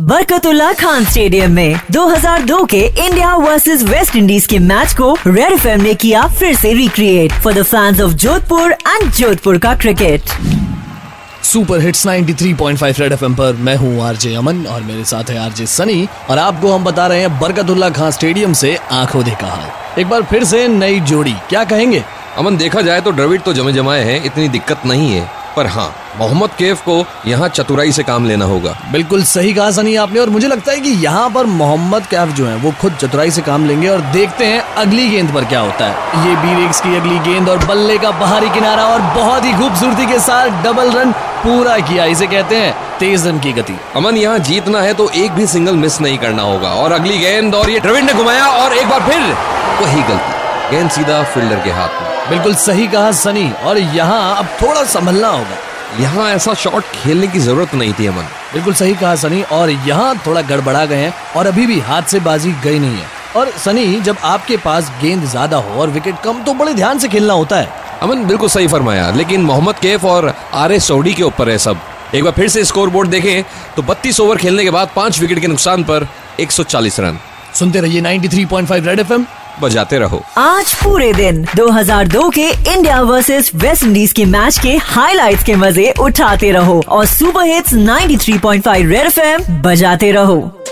Barkatullah Khan stadium में 2002 के India versus West Indies के मैच को रेड एफएम ने किया फिर से recreate for the fans of Jodhpur and Jodhpur का cricket super hits 93.5 red FM पर मैं हूँ आरजे अमन और मेरे साथ है आरजे सनी और आपको हम बता रहे हैं बरकतुल्ला खान स्टेडियम से आँखों देखा हाल। एक बार फिर से नई जोड़ी क्या कहेंगे? अमन देखा जाए तो द्रविड तो जमे जमाए हैं इतनी दिक्कत नहीं है। पर हाँ मोहम्मद कैफ को यहाँ चतुराई से काम लेना होगा। बिल्कुल सही कहा सनी आपने और मुझे लगता है कि यहाँ पर मोहम्मद कैफ जो है वो खुद चतुराई से काम लेंगे और देखते हैं अगली गेंद पर क्या होता है। ये बीरेक्स की अगली गेंद और बल्ले का बाहरी किनारा और बहुत ही खूबसूरती के साथ डबल रन पूरा किया इसे कहते हैं तेज रन की गति। अमन यहाँ जीतना है तो एक भी सिंगल मिस नहीं करना होगा और अगली गेंद और ये द्रविड ने घुमाया और एक बार फिर वही गलती। गेंद सीधा फील्डर के हाथ में। बिल्कुल सही कहा सनी। और यहाँ अब थोड़ा संभलना होगा। यहाँ ऐसा शॉट खेलने की ज़रूरत नहीं थी अमन। बिल्कुल सही कहा सनी। और यहाँ थोड़ा गड़बड़ा गए हैं और अभी भी हाथ से बाजी गई नहीं है। और सनी जब आपके पास गेंद ज़्यादा हो और विकेट कम तो बड़े ध्यान से खेलना होता है। अमन बिल्कुल सही फरमाया। लेकिन मोहम्मद कैफ और आर एस सऊडी के ऊपर है सब। एक बार फिर से स्कोर बोर्ड देखें तो 32 ओवर खेलने के बाद पाँच विकेट के नुकसान पर 140 रन। सुनते रहिए 93.5 रेड एफएम बजाते रहो। आज पूरे दिन 2002 के इंडिया वर्सेस वेस्ट इंडीज के मैच के हाइलाइट्स के मज़े उठाते रहो और सुपर हिट्स 93.5 रेड एफएम बजाते रहो।